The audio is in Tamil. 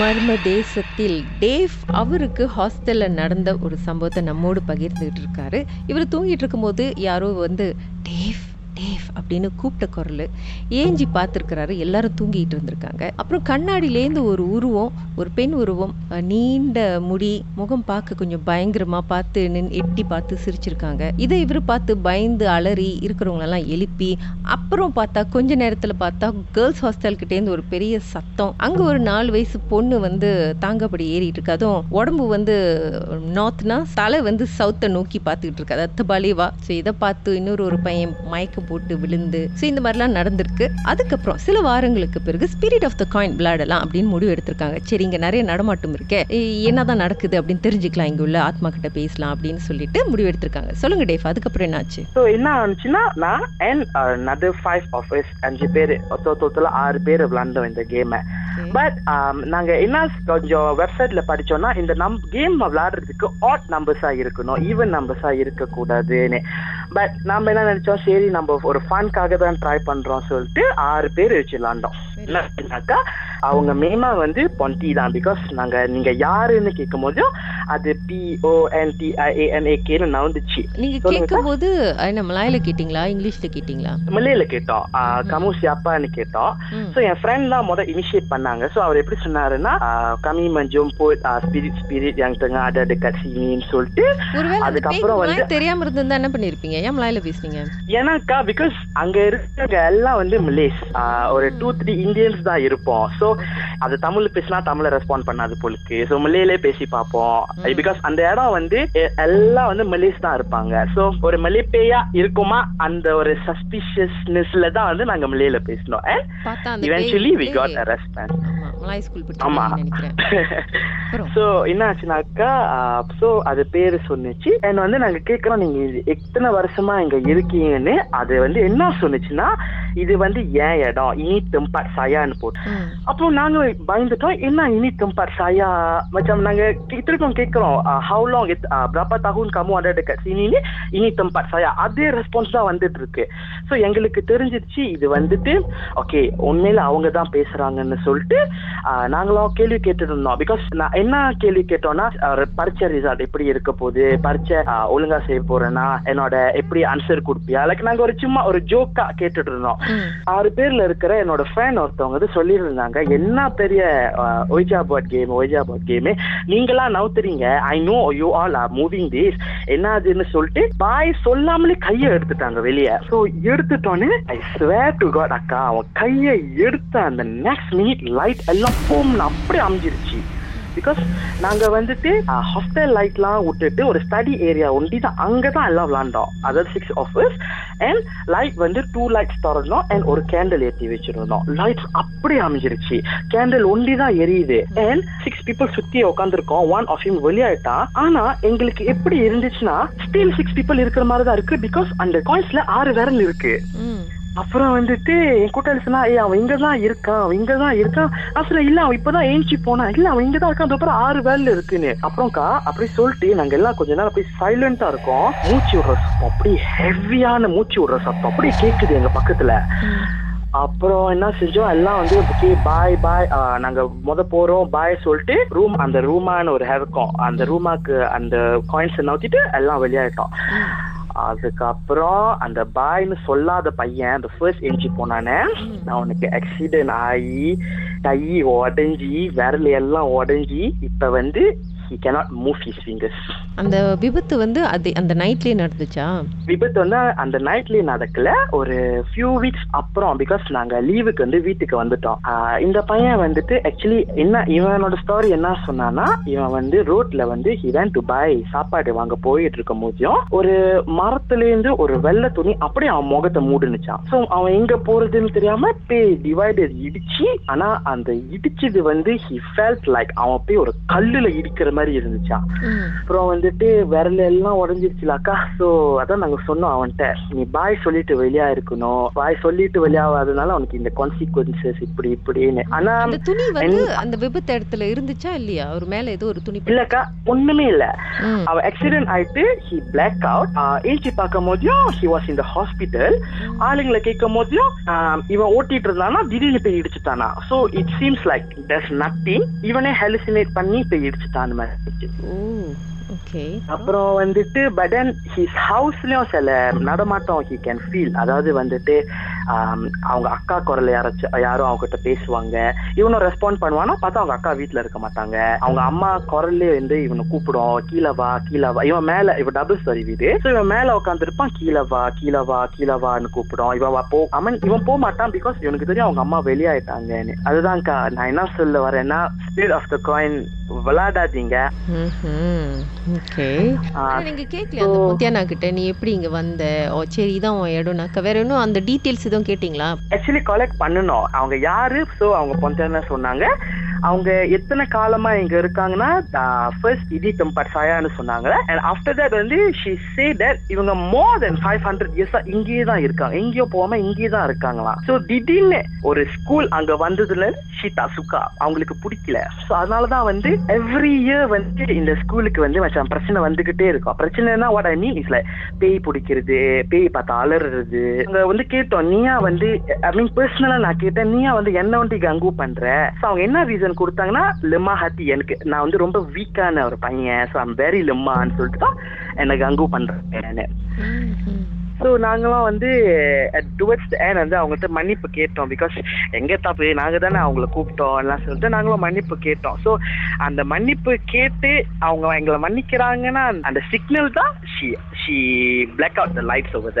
மர்ம தேசத்தில் டேவ் அவருக்கு ஹாஸ்டலில் நடந்த ஒரு சம்பவத்தை நம்மோடு பகிர்ந்துகிட்டு இருக்காரு. இவர் தூங்கிட்டு இருக்கும்போது யாரோ வந்து டேவ் டேவ் அப்படின்னு கூப்பிட்ட குரல். ஏஞ்சி பார்த்துருக்கிறாரு. எல்லாரும் தூங்கிட்டு இருந்திருக்காங்க. அப்புறம் கண்ணாடியிலேருந்து ஒரு உருவம் ஒரு பெண் உருவம் நீண்ட முடி முகம் பார்க்க கொஞ்சம் பயங்கரமா பார்த்து நின் எட்டி பார்த்து சிரிச்சிருக்காங்க. இதை இவர் பார்த்து பயந்து அலறி இருக்கிறவங்களெல்லாம் எழுப்பி அப்புறம் பார்த்தா கொஞ்ச நேரத்தில் பார்த்தா கேர்ள்ஸ் ஹாஸ்டல் கிட்டேருந்து ஒரு பெரிய சத்தம். அங்கே ஒரு நாலு வயசு பொண்ணு வந்து தாங்கப்படி ஏறிட்டு இருக்கு. அதுவும் உடம்பு வந்து நார்த்னா தலை வந்து சவுத்தை நோக்கி பார்த்துக்கிட்டு இருக்கு. அதாவது பலிவா ஸோ இதை பார்த்து இன்னொரு ஒரு பையன் மயக்கம் போட்டு விழுந்து ஸோ இந்த மாதிரிலாம் நடந்திருக்கு. அதுக்கப்புறம் சில வாரங்களுக்கு பிறகு ஸ்பிரிட் ஆஃப் த காயின் விளையாடலாம் அப்படின்னு முடிவு எடுத்திருக்காங்க. சரி இங்கே நிறைய நடமாட்டம் இருக்கே. என்னதான் நடக்குது அப்படின்னு தெரிஞ்சுக்கலாம். இங்க உள்ள ஆத்மா கிட்ட பேசலாம் அப்படின்னு சொல்லிட்டு முடிவு எடுத்திருக்காங்க. சொல்லுங்க டேஃப் அதுக்கப்புறம் என்னாச்சு? ஸோ என்ன ஆச்சுன்னா நான் அண்ட் நதர் ஃபைவ் ஆஃபர்ஸ் அஞ்சு பேர் டோட்டலா ஆறு பேர் விளாண்டோம் இந்த கேமை பட் நாங்க என்ன கொஞ்சம் வெப்சைட்ல படிச்சோம்னா இந்த நம் கேம் விளையாடுறதுக்கு ஆட் நம்பர்ஸா இருக்கணும் ஈவன் நம்பர்ஸா இருக்க கூடாதுன்னு பட் நம்ம என்ன நினைச்சோம்? சரி நம்ம ஒரு ஃபன்காக தான் ட்ரை பண்றோம் சொல்லிட்டு ஆறு பேர் வச்சு விளாண்டோம். அவங்க மெயினா வந்து பொன்டி தான். பிகாஸ் நாங்க நீங்க யாருன்னு கேட்கும் போது அது பி ஓ என் டி ஐ ஏ என் ஏ கேன்னு நவுந்துச்சு. நீங்க சொல்லுங்க கேட்கும் போது என்ன மலாயில கேட்டீங்களா? இங்கிலீஷ்ல கேட்டீங்களா? மலையில கேட்டோம். கமு சியாப்பான்னு கேட்டோம். ஸோ என் ஃப்ரெண்ட் தான் முதல் இனிஷியேட் பண்ணாங்க. ஸோ அவர் எப்படி சொன்னாருன்னா கமி மஞ்சம் boat spirit spirit yang tengah ada dekat siniன்னு சொல்லிட்டு அதுக்கப்புறம் வந்து தெரியாம இருந்திருந்தா என்ன பண்ணிருப்பீங்க? ஏன் மலாயில பேசுனீங்க? ஏன்னாக்கா பிகாஸ் அங்க இருக்கிறவங்க எல்லாம் வந்து மலேஸ். ஒரு டூ த்ரீ இந்தியன்ஸ் தான் இருப்போம். ஸோ அது தமிழ் பேசினா தமிழ ரெஸ்பாண்ட் பண்ணாது போலுக்கு. ஸோ மலேலே பேசி பார்ப்போம். பிகாஸ் அந்த இடம் வந்து எல்லாம் வந்து மலேஸ் தான் இருப்பாங்க. ஸோ ஒரு மலே பேயா இருக்குமா? அந்த ஒரு சஸ்பிஷியஸ்னஸ்ல தான் வந்து நாங்க மலேல பேசினோம். அண்ட் பார்த்தா அந்த eventually we மலாய் ஸ்கூல் ஆமா. படிச்சு நினைக்கிறேன். சோ என்ன ஆச்சுனாக்கா சோ அது பேரு சொன்னுச்சு. And வந்து நாங்க கேக்குறோம் நீங்க எத்தனை வருஷமா இங்க இருக்கீங்கன்னு. அது வந்து என்ன சொன்னுச்சுன்னா இது வந்து ஏன் இடம். இனி tempat sayaன்னு போட்டு. அப்போ நாங்க பயந்துட்டோம். என்ன ini tempat saya macam நாங்க திருப்பம் கேக்குறோம் how long it, uh, berapa tahun kamu ada dekat sini ni ini tempat saya அதே ரெஸ்பான்ஸ் தான் வந்துட்டு இருக்கு ஸோ எங்களுக்கு தெரிஞ்சிருச்சு இது வந்துட்டு ஓகே உண்மையில அவங்க தான் பேசுறாங்கன்னு சொல்லிட்டு நாங்களும் கேள்வி கேட்டுட்டு இருந்தோம் பிகாஸ் நான் என்ன கேள்வி கேட்டோம்னா பரீட்சை ரிசல்ட் எப்படி இருக்க போகுது பரீட்சை ஒழுங்கா செய்ய போறேன்னா என்னோட எப்படி ஆன்சர் கொடுப்பியா? லைக் நாங்க ஒரு சும்மா ஒரு ஜோக்கா கேட்டுட்டு இருந்தோம். ஆறு பேர்ல இருக்கிற என்னோட ஃபேன் ஒருத்தவங்க வந்து சொல்லியிருந்தாங்க என்ன பெரிய Ouija board game Ouija board game நீங்களா நவுத்துறீங்க I know you all are moving this என்னதுன்னு சொல்லிட்டு பாய் சொல்லாமலே கையை எடுத்துட்டாங்க வெளியே. ஸோ எடுத்துட்டோன்னு ஐ ஸ்வேர் டு காட் அக்கா அவன் கையை எடுத்த அந்த நெக்ஸ்ட் மினிட் லைட் எல்லாம் போம்னு அப்படியே அமைஞ்சிருச்சு. பிகாஸ் நாங்கள் வந்துட்டு ஹாஸ்டல் லைட்லாம் விட்டுட்டு ஒரு ஸ்டடி ஏரியா ஒண்டி தான். அங்கே தான் எல்லாம் விளாண்டோம். அதாவது சிக்ஸ் ஆஃபர்ஸ் அண்ட் லைட் வந்து டூ லைட்ஸ் திறந்தோம் அண்ட் ஒரு கேண்டில் ஏற்றி வச்சிருந்தோம். லைட்ஸ் அப்படியே அமைஞ்சிருச்சு. கேண்டில் ஒண்டி தான் எரியுது. அண்ட் சிக்ஸ் பீப்புள் சுற்றி உட்காந்துருக்கோம் ஒன் ஆஃப் இம் வெளியாயிட்டான். ஆனால் எங்களுக்கு எப்படி இருந்துச்சுன்னா ஸ்டில் சிக்ஸ் பீப்புள் இருக்கிற மாதிரி தான் இருக்கு பிகாஸ் அந்த காயின்ஸ்ல ஆறு விரல் இருக்கு. அப்புறம் வந்துட்டு என் கூட்டாளி சொன்னா ஏய் அவன் இங்க தான் இருக்கான் அவன் இங்க தான் இருக்கான் அப்புறம் இல்ல அவன் இப்பதான் ஏஞ்சி போனான். இல்ல அவன் இங்க தான் இருக்கான் அப்புறம் ஆறு வேலை இருக்குன்னு. அப்புறம்க்கா? அப்படி சொல்லிட்டு நாங்க எல்லாம் கொஞ்ச நேரம் அப்படியே சைலண்டா இருக்கோம். மூச்சு விடுற சத்தம் அப்படி ஹெவியான மூச்சு விடுற சத்தம் அப்படி கேக்குது எங்க பக்கத்துல. அப்புறம் என்ன செஞ்சோம்? எல்லாம் வந்து ஓகே பாய் பாய் நாங்க முத போறோம் பாய் சொல்லிட்டு ரூம் அந்த ரூமான்னு ஒரு இருக்கும் அந்த ரூமாக்கு அந்த காயின்ஸ் நவுத்திட்டு எல்லாம் வெளியாயிட்டோம். அதுக்கப்புறம் அந்த பாய்னு சொல்லாத பையன் அந்த ஃபர்ஸ்ட் எஞ்சி போனானே நான் உனக்கு ஆக்சிடென்ட் ஆகி கை உடஞ்சி விரல் எல்லாம் உடஞ்சி இப்ப வந்து he cannot move his fingers. அந்த விபத்து வந்து அது அந்த நைட்லயே நடந்துச்சா? விபத்து வந்து அந்த நைட்லயே நடக்கல. ஒரு ஃபியூ வீக்ஸ் அப்புறம் பிகாஸ் நாங்க லீவுக்கு வந்து வீட்டுக்கு வந்துட்டோம். இந்த பையன் வந்துட்டு ஆக்சுவலி என்ன இவனோட ஸ்டோரி என்ன சொன்னான்னா இவன் வந்து ரோட்ல வந்து he டு பாய் சாப்பாடு வாங்க போயிட்டு இருக்கும் போதும் ஒரு மரத்துல இருந்து ஒரு வெள்ளை துணி அப்படியே அவன் முகத்தை மூடுனுச்சான். சோ அவன் எங்க போறதுன்னு தெரியாம போய் டிவைடர் இடிச்சு ஆனா அந்த இடிச்சது வந்து he felt லைக் அவன் போய் ஒரு கல்லுல இடிக்கிற மாதிரி இருந்துச்சா. அப்புறம் வந்துட்டு விரல் எல்லாம் உடஞ்சிருச்சுலாக்கா. சோ அதான் நாங்க சொன்னோம் அவன்கிட்ட. நீ பாய் சொல்லிட்டு வெளியா இருக்கணும். பாய் சொல்லிட்டு வெளியாகாதனால அவனுக்கு இந்த கான்சிக்வன்சஸ் இப்படி இப்படின்னு. ஆனா அந்த துணி வந்து அந்த விபத்து இடத்துல இருந்துச்சா இல்லையா? அவர் மேல ஏதோ ஒரு துணி இல்லக்கா ஒண்ணுமே இல்ல. அவ ஆக்சிடென்ட் ஆயிட்டு ஹி பிளாக் அவுட் ஏஞ்சி பார்க்கும் போதையும் ஹி வாஸ் இந்த ஹாஸ்பிட்டல் ஆளுங்களை கேட்கும் போதையும் இவன் ஓட்டிட்டு இருந்தானா திடீர்னு போய் இடிச்சுட்டானா. So it seems like thus nothing இவனே ஹெலுசினேட் பண்ணி போய் இடிச்சுட்டான் ஓகே. அப்புறம் வந்துட்டு பட் தென் ஹிஸ் ஹவுஸ்லயும் சில நடமாட்டம் ஹி கேன் ஃபீல் அதாவது வந்துட்டு அவங்க அக்கா குரல் யாராச்சும் யாரும் அவங்க கிட்ட பேசுவாங்க. இவனும் ரெஸ்பாண்ட் பண்ணுவானா? பார்த்தா அவங்க அக்கா வீட்ல இருக்க மாட்டாங்க. அவங்க அம்மா குரல்லே வந்து இவனை கூப்பிடும். கீழே வா கீழே வா. இவன் மேல இவன் டபுள் ஸ்டோரி வீடு. ஸோ இவன் மேல உட்காந்துருப்பான் கீழே வா கீழே வா கீழே வான்னு கூப்பிடும். இவன் போ. அவன் இவன் போக மாட்டான் பிகாஸ் இவனுக்கு தெரியும் அவங்க அம்மா வெளியாயிட்டாங்கன்னு அதுதான்க்கா நான் என்ன சொல்ல வரேன்னா ஸ்பீட் ஆஃப் த காயின் விளையாடாதீங்க நீங்க கேட்கலையா அந்த முத்தியானா கிட்ட நீ எப்படி இங்க வந்த? ஓ சரி இதான் உன் இடம்னாக்கா. வேற இன்னும் அந்த டீட்டெயில்ஸ் எதுவும் கேட்டீங்களா? ஆக்சுவலி கலெக்ட் பண்ணணும். அவங்க யாரு? ஸோ அவங்க பொஞ்சன சொன்னாங்க. அவங்க எத்தனை காலமா இங்க இருக்காங்கன்னா ஃபர்ஸ்ட் இடி டெம்பர் சாயான்னு சொன்னாங்க. அண்ட் ஆஃப்டர் தட் வந்து ஷி சே தட் இவங்க மோர் தென் ஃபைவ் ஹண்ட்ரட் இயர்ஸா இங்கேயே தான் இருக்காங்க. எங்கேயோ போகாம இங்கேயே தான் இருக்காங்களாம். ஸோ திடீர்னு ஒரு ஸ்கூல் அங்க வந்ததுல ஷீதா சுகா அவங்களுக்கு பிடிக்கல. ஸோ அதனால தான் வந்து எவ்ரி இயர் வந்து இந்த ஸ்கூலுக்கு வந்து மச்சான் பிரச்சனை வந்துகிட்டே இருக்கும். பிரச்சனைனா வாட் ஐ மீன் இஸ்ல பேய் பிடிக்கிறது பேய் பார்த்து அலறுறது. அங்க வந்து கேட்டோம் நீயா வந்து ஐ மீன் பர்சனலா நான் கேட்டேன் நீயா வந்து என்ன வந்து கங்கு பண்ற? ஸோ அவங்க என்ன ரீசன் கொடுத்தாங்கன்னா லெம்மா ஹாத்தி எனக்கு நான் வந்து ரொம்ப வீக்கான ஒரு பையன். ஸோ ஐம் வெரி லெம்மான்னு சொல்லிட்டு தான் என்ன கங்கு பண்றேன் ஸோ நாங்களாம் வந்து டுவர்ட்ஸ் த ஏன் வந்து அவங்கள்ட்ட மன்னிப்பு கேட்டோம். பிகாஸ் எங்க தப்பு நாங்க தானே அவங்கள கூப்பிட்டோம் எல்லாம் சொல்லிட்டு நாங்களும் மன்னிப்பு கேட்டோம். ஸோ அந்த மன்னிப்பு கேட்டு அவங்க எங்களை மன்னிக்கிறாங்கன்னா அந்த சிக்னல் தான் she she black out the lights over